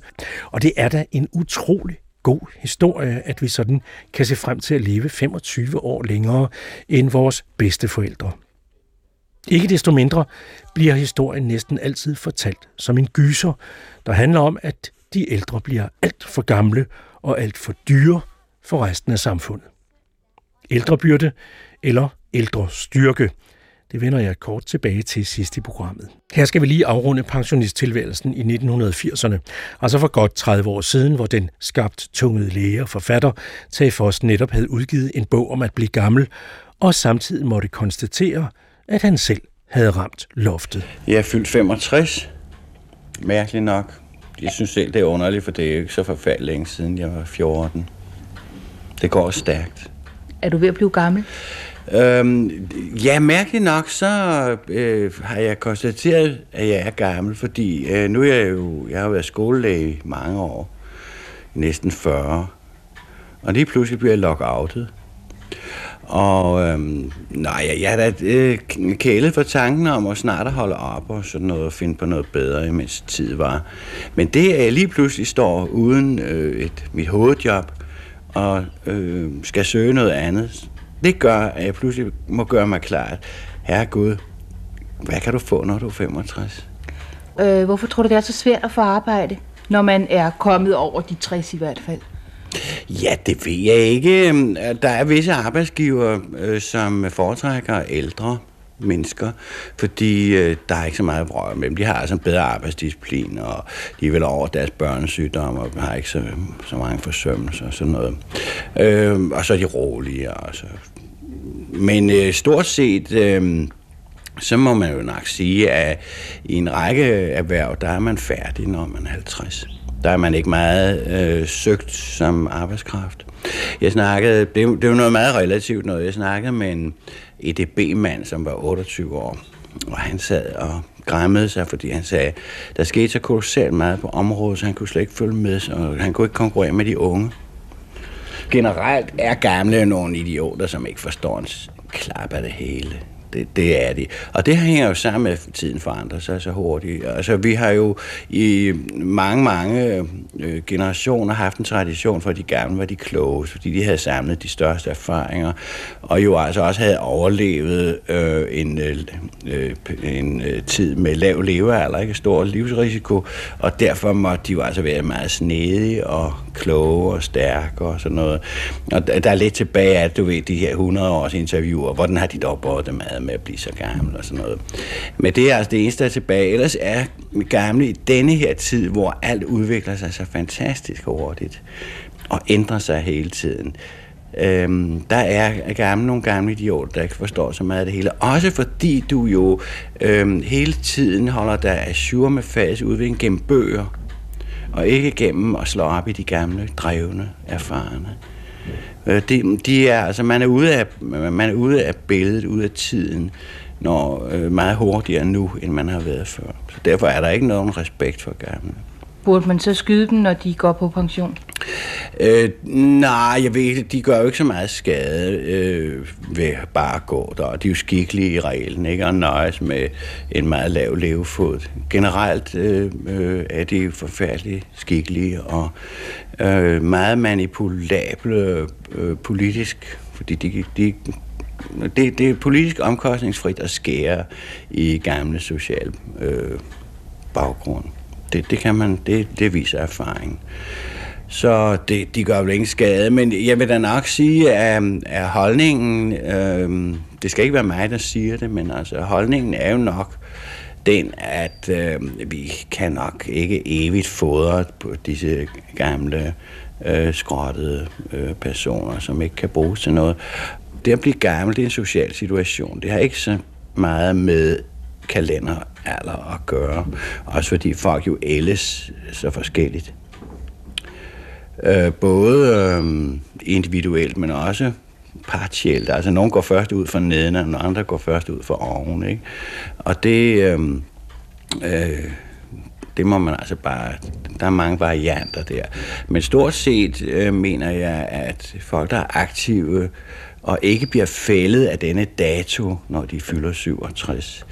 Og det er da en utrolig god historie, at vi sådan kan se frem til at leve 25 år længere end vores bedste forældre. Ikke desto mindre bliver historien næsten altid fortalt som en gyser, der handler om, at de ældre bliver alt for gamle og alt for dyre for resten af samfundet. Ældrebyrde eller ældre styrke. Det vender jeg kort tilbage til sidst i programmet. Her skal vi lige afrunde pensionisttilværelsen i 1980'erne, altså for godt 30 år siden, hvor den skabt tungede læge og forfatter Tage Foss netop havde udgivet en bog om at blive gammel, og samtidig måtte konstatere, at han selv havde ramt loftet. Jeg er fyldt 65. Mærkeligt nok. Jeg synes selv, det er underligt, for det er jo ikke så forfærdeligt længe siden, jeg var 14. Det går stærkt. Er du ved at blive gammel? Øhm, ja, mærkeligt nok, så øh, har jeg konstateret, at jeg er gammel, fordi øh, nu er jeg jo, jeg har været skolelæge i mange år, næsten 40, og lige pludselig bliver jeg lockoutet. Og øhm, nej, jeg, jeg er da øh, kælet for tanken om at snart at holde op og sådan noget og finde på noget bedre, imens tid var. Men det, at jeg lige pludselig står uden øh, et, mit hovedjob og øh, skal søge noget andet, det gør, at jeg pludselig må gøre mig klart, herre Gud, hvad kan du få, når du er 65? Øh, hvorfor tror du, det er så svært at få arbejde, når man er kommet over de 60 i hvert fald? Ja, det ved jeg ikke. Der er visse arbejdsgiver, øh, som foretrækker ældre. mennesker, fordi øh, der er ikke så meget vrøg med dem. De har altså en bedre arbejdsdisciplin, og de er vel over deres børnesygdomme, og har ikke så, så mange forsømmelser og sådan noget. Øh, og så er de rolige. Og så. Men øh, stort set... Øh, så må man jo nok sige, at i en række erhverv, der er man færdig, når man er 50. Der er man ikke meget øh, søgt som arbejdskraft. Jeg snakkede, det, det var noget meget relativt noget, jeg snakkede med en EDB-mand, som var 28 år, og han sad og græmmede sig, fordi han sagde, der skete så kolossalt meget på området, så han kunne slet ikke følge med, og han kunne ikke konkurrere med de unge. Generelt er gamle nogle idioter, som ikke forstår en klap af det hele. Det, det er de. Og det hænger jo sammen med, at tiden forandrer sig så hurtigt. Altså, vi har jo i mange, mange øh, generationer haft en tradition for, at de gamle var de klogeste, fordi de havde samlet de største erfaringer, og jo altså også havde overlevet øh, en, øh, øh en øh, tid med lav levealder, ikke stor livsrisiko, og derfor måtte de jo altså være meget snedige og kloge og stærke og sådan noget. Og der er lidt tilbage af, du ved, de her 100 års interviewer, hvordan har de dog båret med med at blive så gammel og sådan noget. Men det er altså det eneste, der er tilbage. Ellers er gamle i denne her tid, hvor alt udvikler sig så fantastisk hurtigt og ændrer sig hele tiden. Øhm, der er gamle, nogle gamle idioter, der ikke forstår så meget af det hele. Også fordi du jo øhm, hele tiden holder dig assur med fase udvikling gennem bøger, og ikke gennem at slå op i de gamle, drevne, erfarne. Øh, de, de er, altså, man, er ude af, man er ude af billedet, ude af tiden, når øh, meget hurtigere nu, end man har været før. Så derfor er der ikke nogen respekt for gamle. Burde man så skyde dem, når de går på pension? Øh, nej, jeg ved de gør jo ikke så meget skade øh, ved bare at gå der. De er jo skikkelige i reglen, ikke? Og nøjes med en meget lav levefod. Generelt øh, øh, er de forfærdeligt skikkelige og øh, meget manipulable øh, politisk, fordi de, de det, det er politisk omkostningsfrit at skære i gamle sociale øh, baggrund. Det, det kan man, det, det viser erfaring. Så det, de gør vel ingen skade, men jeg vil da nok sige, at, at holdningen, øh, det skal ikke være mig, der siger det, men altså holdningen er jo nok den, at øh, vi kan nok ikke evigt fodre på disse gamle øh, skrottede øh, personer, som ikke kan bruges til noget. Det at blive gammel, det er en social situation. Det har ikke så meget med kalender alder at gøre. Også fordi folk jo ældes så forskelligt. Øh, både øh, individuelt, men også partielt. Altså, nogen går først ud fra neden, og andre går først ud fra oven. Ikke? Og det, øh, øh, det må man altså bare... Der er mange varianter der. Men stort set øh, mener jeg, at folk, der er aktive og ikke bliver fældet af denne dato, når de fylder 67,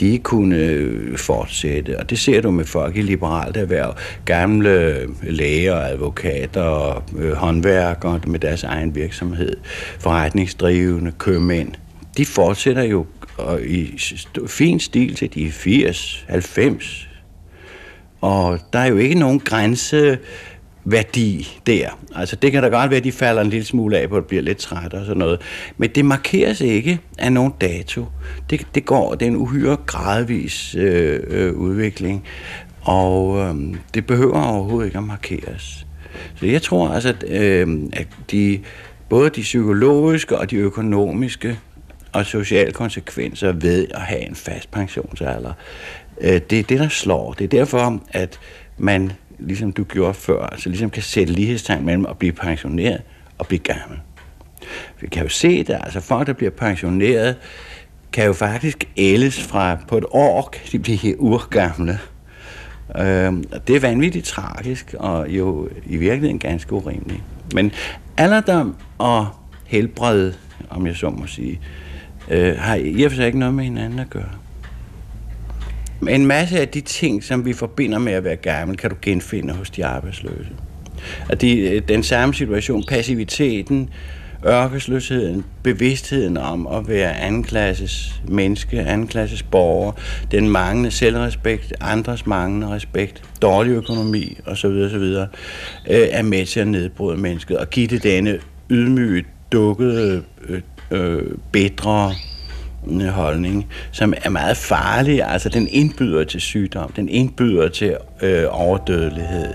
de kunne fortsætte. Og det ser du med folk i liberalt erhverv. Gamle læger, advokater, øh, håndværkere med deres egen virksomhed, forretningsdrivende, købmænd. De fortsætter jo og i fin stil til de 80, 90. Og der er jo ikke nogen grænse værdi der. Altså det kan da godt være, at de falder en lille smule af på, at det bliver lidt træt og sådan noget. Men det markeres ikke af nogen dato. Det, det går, det er en uhyre gradvis øh, øh, udvikling, og øh, det behøver overhovedet ikke at markeres. Så jeg tror altså, at, øh, at de, både de psykologiske og de økonomiske og sociale konsekvenser ved at have en fast pensionsalder, øh, det er det, der slår. Det er derfor, at man ligesom du gjorde før, altså ligesom kan sætte lighedstegn mellem at blive pensioneret og blive gammel. Vi kan jo se det, altså folk, der bliver pensioneret, kan jo faktisk ældes fra på et år, kan de blive urgamle. Øhm, det er vanvittigt tragisk, og jo i virkeligheden ganske urimeligt. Men alderdom og helbred, om jeg så må sige, øh, har i og for sig ikke noget med hinanden at gøre. En masse af de ting, som vi forbinder med at være gammel, kan du genfinde hos de arbejdsløse. At de, øh, den samme situation, passiviteten, ørkesløsheden, bevidstheden om at være andenklasses menneske, andenklasses borger, den manglende selvrespekt, andres manglende respekt, dårlig økonomi osv. osv., øh, er med til at nedbryde mennesket og give det denne ydmyge, dukkede, øh, øh, bedre holdning, som er meget farlig. Altså, den indbyder til sygdom, den indbyder til øh, overdødelighed.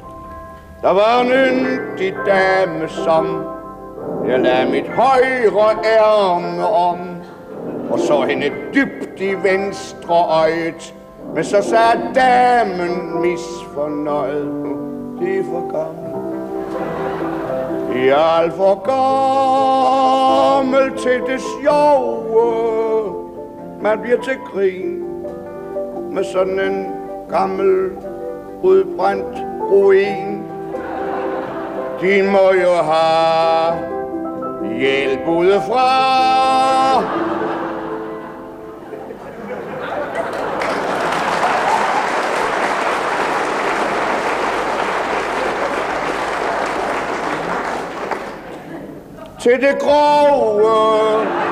Der var en yndig dame, som jeg lagde mit højre ærme om, og så hende dybt i venstre øjet, men så sagde damen misfornøjet, det er for gammel. Jeg er alt for gammel til det sjove. Man bliver til krig med sådan en gammel, udbrændt ruin. De må jo have hjælp udefra. til det grove.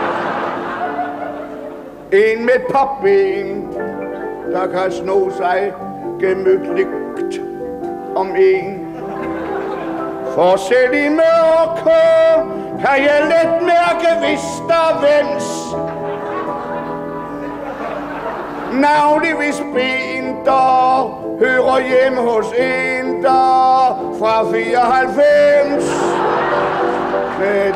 En med popben, der kan sno sig gemytligt om en. For selv i mørke kan jeg let mærke, hvis der vens. Navnlig hvis ben, der hører hjemme hos en, der fra 94 med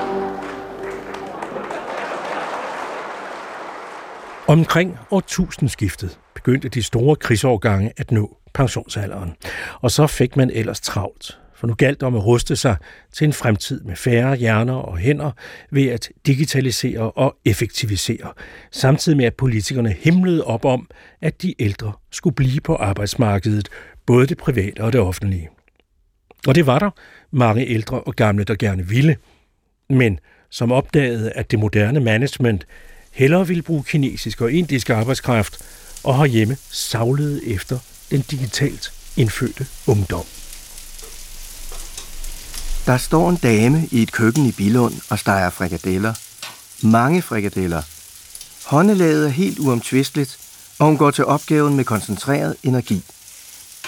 Omkring årtusindskiftet begyndte de store krigsårgange at nå pensionsalderen, og så fik man ellers travlt. For nu galt det om at ruste sig til en fremtid med færre hjerner og hænder ved at digitalisere og effektivisere, samtidig med at politikerne himlede op om, at de ældre skulle blive på arbejdsmarkedet, både det private og det offentlige. Og det var der mange ældre og gamle, der gerne ville, men som opdagede, at det moderne management hellere ville bruge kinesisk og indisk arbejdskraft, og herhjemme savlede efter den digitalt indfødte ungdom. Der står en dame i et køkken i Bilund og steger frikadeller. Mange frikadeller. Håndelaget er helt uomtvisteligt, og hun går til opgaven med koncentreret energi.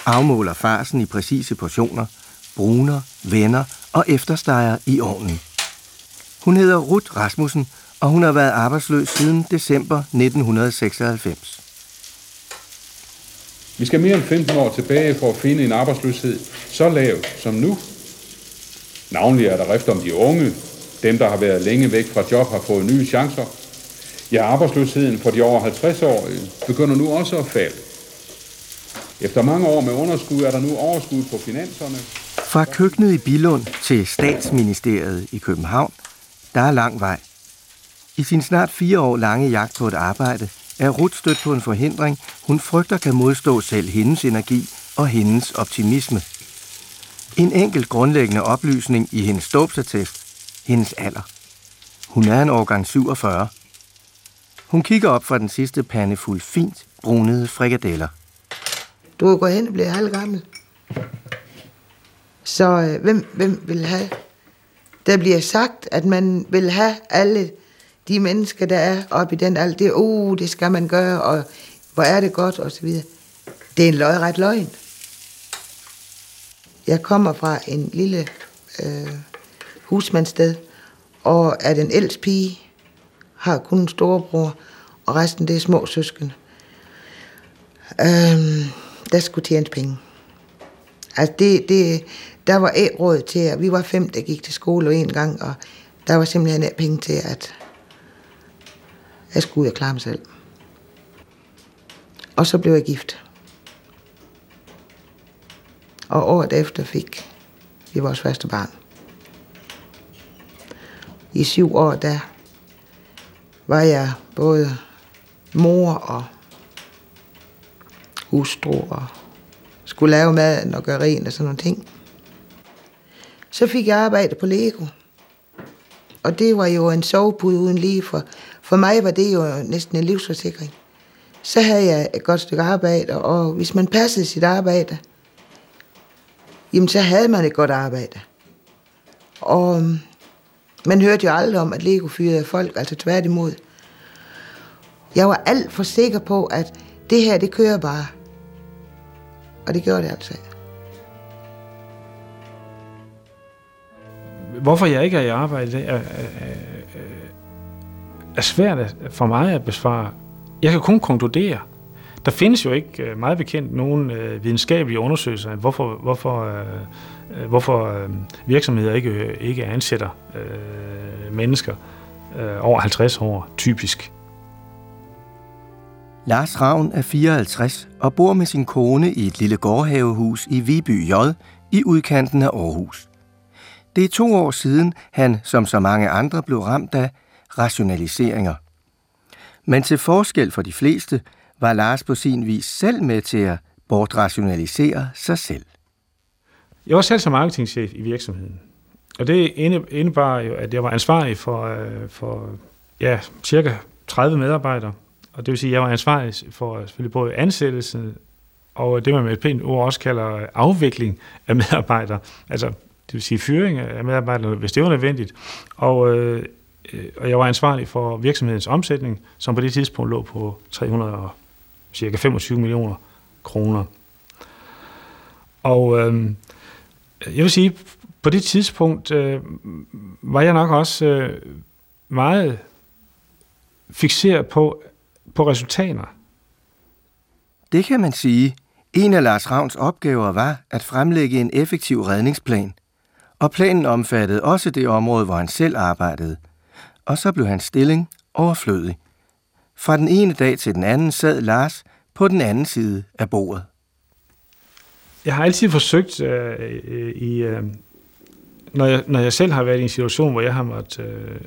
Afmåler farsen i præcise portioner, bruner, vender og eftersteger i ovnen. Hun hedder Ruth Rasmussen, og hun har været arbejdsløs siden december 1996. Vi skal mere end 15 år tilbage for at finde en arbejdsløshed så lav som nu. Navnlig er der rift om de unge. Dem, der har været længe væk fra job, har fået nye chancer. Ja, arbejdsløsheden for de over 50 år begynder nu også at falde. Efter mange år med underskud er der nu overskud på finanserne. Fra køkkenet i Bilund til statsministeriet i København, der er lang vej. I sin snart fire år lange jagt på et arbejde, er Ruth stødt på en forhindring, hun frygter kan modstå selv hendes energi og hendes optimisme. En enkelt grundlæggende oplysning i hendes ståbsattest, hendes alder. Hun er en årgang 47. Hun kigger op fra den sidste pande fuld fint brunede frikadeller. Du går hen og blive halvgammel. Så øh, hvem, hvem vil have? Der bliver sagt, at man vil have alle de mennesker, der er oppe i den alder. Det, uh, det skal man gøre, og hvor er det godt, og så videre. Det er en løgret løgn. Jeg kommer fra en lille øh, husmandssted, og er den ældste pige, har kun en storebror, og resten det er små søsken. Øhm, der skulle tjene penge. Altså det, det, der var et råd til, at vi var fem, der gik til skole en gang, og der var simpelthen ikke penge til, at jeg skulle ud og klare mig selv. Og så blev jeg gift. Og året efter fik vi vores første barn. I syv år, der var jeg både mor og hustru og skulle lave maden og gøre rent og sådan nogle ting. Så fik jeg arbejde på Lego. Og det var jo en sovepude uden lige, for, for mig var det jo næsten en livsforsikring. Så havde jeg et godt stykke arbejde, og hvis man passede sit arbejde, jamen så havde man et godt arbejde. Og øhm, man hørte jo aldrig om, at Lego fyrede folk, altså tværtimod. Jeg var alt for sikker på, at det her, det kører bare. Og det gjorde det altså. Hvorfor jeg ikke er i arbejde, er, er, er, svært for mig at besvare. Jeg kan kun konkludere. Der findes jo ikke øh, meget bekendt nogen øh, videnskabelige undersøgelser af, hvorfor, hvorfor, øh, hvorfor virksomheder ikke, ikke ansætter mennesker over 50 år, typisk. Lars Ravn er 54 og bor med sin kone i et lille gårdhavehus i Viby J i udkanten af Aarhus. Det er to år siden, han som så mange andre blev ramt af rationaliseringer. Men til forskel for de fleste, var Lars på sin vis selv med til at bortrationalisere sig selv. Jeg var selv som marketingchef i virksomheden. Og det indebar jo, at jeg var ansvarlig for, øh, for ja, cirka 30 medarbejdere. Og det vil sige, at jeg var ansvarlig for øh, selvfølgelig både ansættelsen og det, man med et pænt ord også kalder afvikling af medarbejdere. Altså, det vil sige fyring af medarbejdere, hvis det var nødvendigt. Og, øh, Øh, og jeg var ansvarlig for virksomhedens omsætning, som på det tidspunkt lå på 300 og cirka 25 millioner kroner. Og øh, jeg vil sige, på det tidspunkt øh, var jeg nok også øh, meget fixeret på, på resultater. Det kan man sige. En af Lars Ravns opgaver var at fremlægge en effektiv redningsplan, og planen omfattede også det område, hvor han selv arbejdede. Og så blev hans stilling overflødig. Fra den ene dag til den anden sad Lars på den anden side af bordet. Jeg har altid forsøgt øh, øh, i, øh, når, jeg, når jeg selv har været i en situation, hvor jeg har måttet, øh,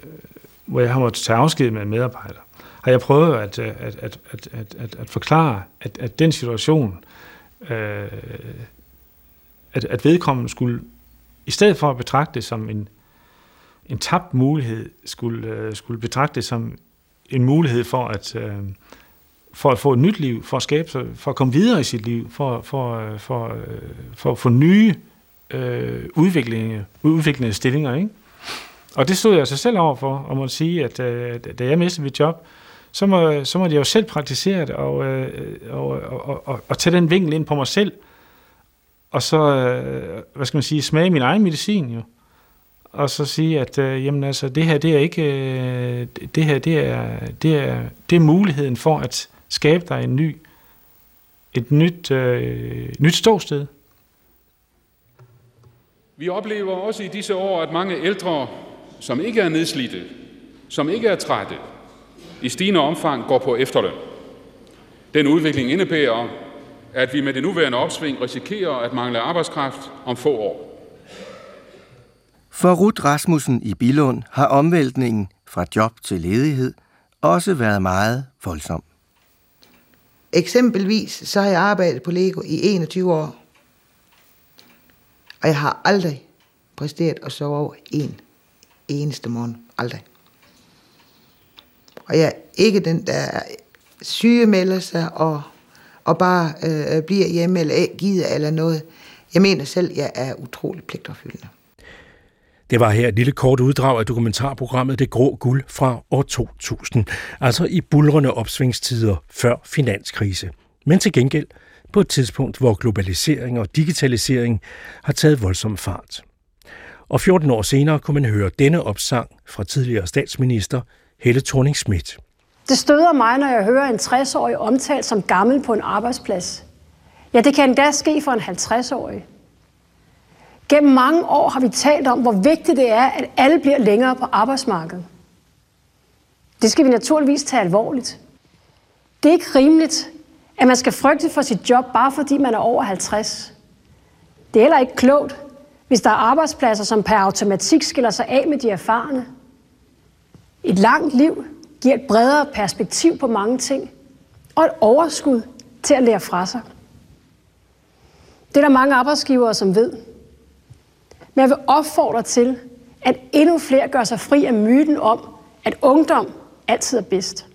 hvor jeg har måttet tage afsked med en medarbejder, har jeg prøvet at, øh, at, at, at, at, at, at forklare, at, at den situation, øh, at, at vedkommende skulle, i stedet for at betragte det som en, en tabt mulighed, skulle, øh, skulle betragte som en mulighed for at, øh, for at få et nyt liv, for at skabe sig, for at komme videre i sit liv, for, for, øh, for, for at få nye øh, udviklende, udviklende stillinger. Ikke? Og det stod jeg så selv over for, og må sige, at øh, da jeg mistede mit job, så må, så må jeg jo selv praktisere det, og, øh, og, og, og, og tage den vinkel ind på mig selv, og så, øh, hvad skal man sige, smage min egen medicin jo. Og så sige, at øh, jamen, altså, det her, det er ikke, øh, det her, det er, det er, det er muligheden for at skabe dig en ny, et nyt, øh, nyt ståsted. Vi oplever også i disse år, at mange ældre, som ikke er nedslidte, som ikke er trætte, i stigende omfang går på efterløn. Den udvikling indebærer, at vi med det nuværende opsving risikerer at mangle arbejdskraft om få år. For Ruth Rasmussen i Bilund har omvæltningen fra job til ledighed også været meget voldsom. Eksempelvis så har jeg arbejdet på Lego i 21 år. Og jeg har aldrig præsteret at sove over en eneste morgen. Aldrig. Og jeg er ikke den, der sygemelder sig og, og bare øh, bliver hjemme eller gider eller noget. Jeg mener selv, jeg er utrolig pligtopfyldende. Det var her et lille kort uddrag af dokumentarprogrammet Det Grå Guld fra år 2000, altså i bulrende opsvingstider før finanskrise. Men til gengæld på et tidspunkt, hvor globalisering og digitalisering har taget voldsom fart. Og 14 år senere kunne man høre denne opsang fra tidligere statsminister Helle thorning -Schmidt. Det støder mig, når jeg hører en 60-årig omtalt som gammel på en arbejdsplads. Ja, det kan endda ske for en 50-årig. Gennem mange år har vi talt om, hvor vigtigt det er, at alle bliver længere på arbejdsmarkedet. Det skal vi naturligvis tage alvorligt. Det er ikke rimeligt, at man skal frygte for sit job, bare fordi man er over 50. Det er heller ikke klogt, hvis der er arbejdspladser, som per automatik skiller sig af med de erfarne. Et langt liv giver et bredere perspektiv på mange ting, og et overskud til at lære fra sig. Det er der mange arbejdsgivere, som ved. Men jeg vil opfordre til, at endnu flere gør sig fri af myten om, at ungdom altid er bedst.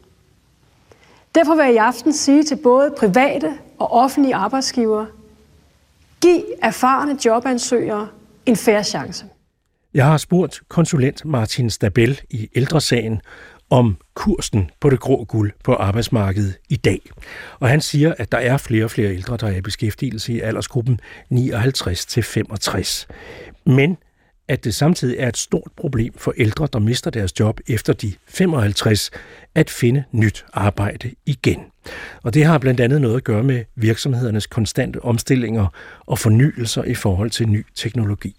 Derfor vil jeg i aften sige til både private og offentlige arbejdsgivere, giv erfarne jobansøgere en færre chance. Jeg har spurgt konsulent Martin Stabel i ældresagen om kursen på det grå guld på arbejdsmarkedet i dag. Og han siger, at der er flere og flere ældre, der er i beskæftigelse i aldersgruppen 59 til 65. Men at det samtidig er et stort problem for ældre, der mister deres job efter de 55, at finde nyt arbejde igen. Og det har blandt andet noget at gøre med virksomhedernes konstante omstillinger og fornyelser i forhold til ny teknologi.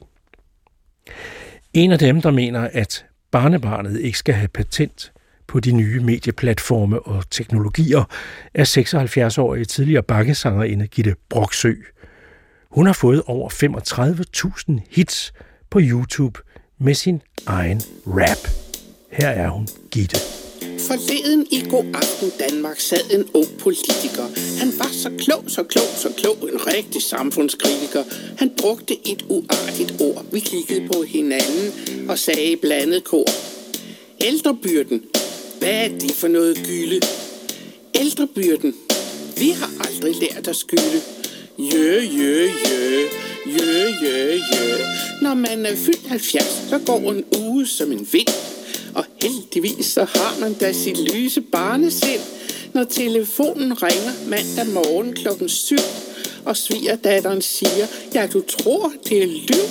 En af dem, der mener, at barnebarnet ikke skal have patent på de nye medieplatforme og teknologier, er 76-årige tidligere bakkesangerinde Gitte Broksø. Hun har fået over 35.000 hits på YouTube med sin egen rap. Her er hun, Gitte. Forleden i god aften Danmark sad en ung politiker. Han var så klog, så klog, så klog, en rigtig samfundskritiker. Han brugte et uartigt ord. Vi kiggede på hinanden og sagde i blandet kor. Ældrebyrden, hvad er det for noget gylde? Ældrebyrden, vi har aldrig lært at skylde. Jø, jø, jø, jø, jø, jø. Når man er fyldt 70, så går en uge som en vind. Og heldigvis så har man da sit lyse barnesind, når telefonen ringer mandag morgen klokken 7, og svigerdatteren siger, ja du tror det er lyv.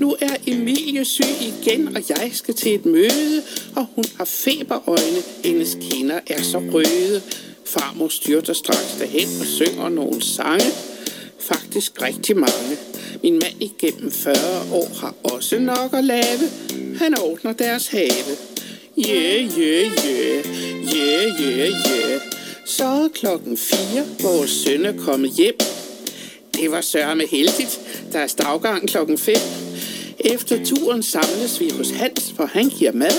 Nu er Emilie syg igen, og jeg skal til et møde, og hun har feberøjne, hendes kinder er så røde. Farmor styrter straks derhen og synger nogle sange, faktisk rigtig mange. Min mand igennem 40 år har også nok at lave. Han ordner deres have. Yeah, yeah, yeah, yeah, yeah, yeah. Så er klokken 4, vores søn er kommet hjem. Det var sørme heldigt, der er stavgang klokken 5. Efter turen samles vi hos Hans, for han giver mad.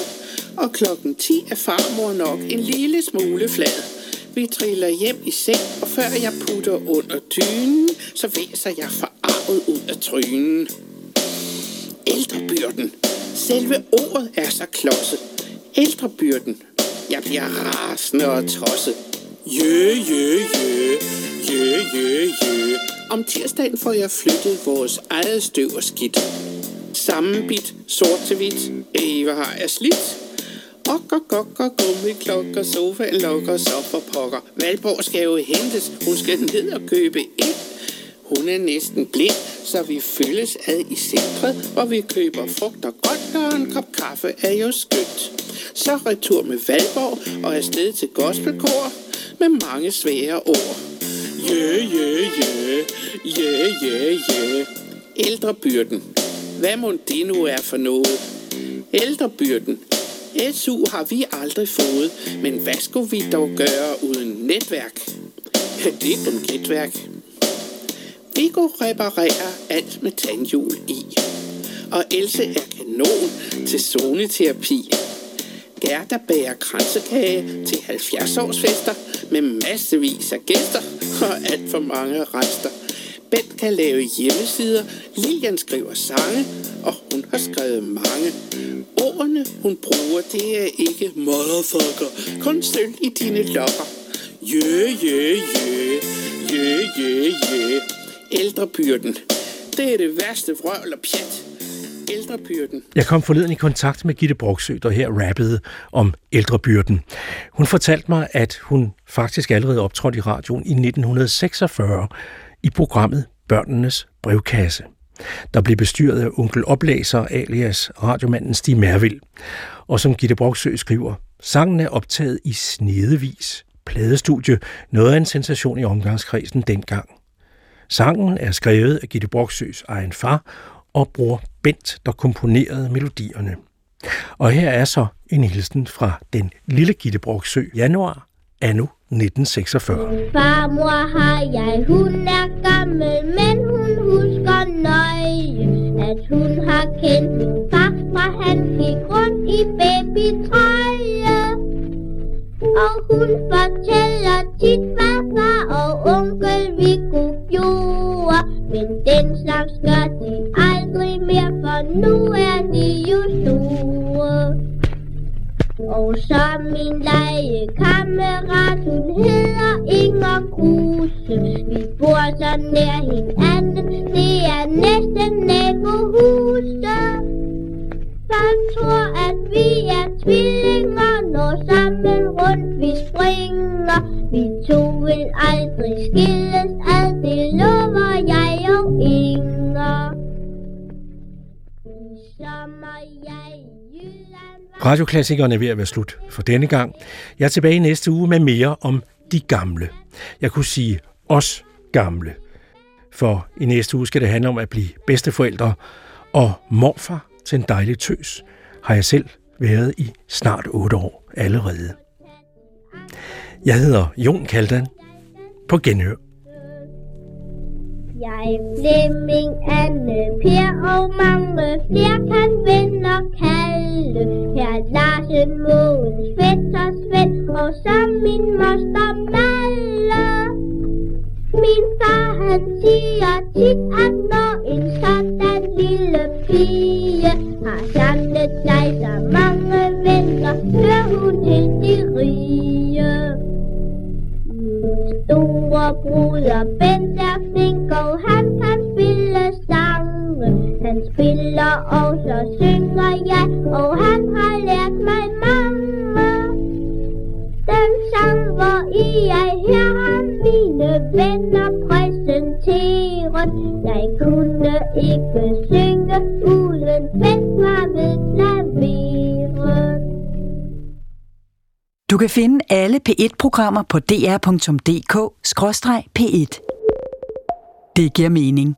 Og klokken 10 er farmor nok en lille smule flad. Vi triller hjem i seng, og før jeg putter under dynen, så væser jeg forarvet ud af trynen. Ældrebyrden. Selve ordet er så klodset. Ældrebyrden. Jeg bliver rasende og tosset. Jø, jø, jø, jø, jø, jø. Om tirsdagen får jeg flyttet vores eget støv og skidt. Sammenbit, sort til hvidt. Eva har jeg slidt. Okker, gokker, gummiklokker, sofa, lokker, så for pokker. Valborg skal jo hentes, hun skal ned og købe ind. Hun er næsten blind, så vi følges ad i centret, hvor vi køber frugt og godt, og en kop kaffe er jo skønt. Så retur med Valborg og afsted til gospelkor med mange svære ord. Jø, jø, jø, jø, jø, jø. Ældrebyrden. Hvad må det nu er for noget? Ældrebyrden. SU har vi aldrig fået, men hvad skulle vi dog gøre uden netværk? Ja, [laughs] det er bunkettværk. Viggo reparerer alt med tandhjul i. Og Else er kanon til zoneterapi. Gerda bager kransekage til 70-årsfester med massevis af gæster og alt for mange rester. Bent kan lave hjemmesider, Lilian skriver sange, og har skrevet mange. Ordene hun bruger, det er ikke motherfucker, kun sølv i dine lokker. Jø, jø, jø, jø, jø, jø. Ældrebyrden, det er det værste vrøvl og pjat. Ældrebyrden. Jeg kom forleden i kontakt med Gitte Broksø, der her rappede om ældrebyrden. Hun fortalte mig, at hun faktisk allerede optrådte i radioen i 1946 i programmet Børnenes Brevkasse, der blev bestyret af onkel Oplæser alias radiomanden Stig Mervild. Og som Gitte Broksø skriver, sangen er optaget i snedevis pladestudie, noget af en sensation i omgangskredsen dengang. Sangen er skrevet af Gitte Broksøs egen far og bror Bent, der komponerede melodierne. Og her er så en hilsen fra den lille Gitte Broksø, januar anno 1946. Farmor har jeg, hun er gammel, men hun at hun har kendt min far, fra han gik rundt i babytrøje. Og hun fortæller tit, hvad far og onkel Viggo gjorde, men den slags gør de aldrig mere, for nu er de jo store. Og så min legekammerat, hun hedder Inger Kruse. Vi bor så nær hinanden, det er næsten nabohuse. Folk tror, at vi er tvillinger, når sammen rundt vi springer. Vi to vil aldrig skilles ad, det lover jeg og Inger. Som Radioklassikerne er ved at være slut for denne gang. Jeg er tilbage næste uge med mere om de gamle. Jeg kunne sige os gamle. For i næste uge skal det handle om at blive bedsteforældre, og morfar til en dejlig tøs har jeg selv været i snart otte år allerede. Jeg hedder Jon Kaldan. På genhør. Jeg Flemming, Anne, Per og mange flere kan venner kalde. Her Larsen, Mogens, Fætter, Svend og så min moster Malle. Min far han siger tit, at når en sådan lille pige har samlet sig så mange venner, hører hun til de rige. Min store bruder Bent er flink, og han kan spille sange. Han spiller og så synger jeg, og han har lært mig mange. Den sang, hvor i jeg her har mine venner præsenteret. Jeg kunne ikke synge uden Bent var ved klaveret. Du kan finde alle P1-programmer på dr.dk-p1. Det giver mening.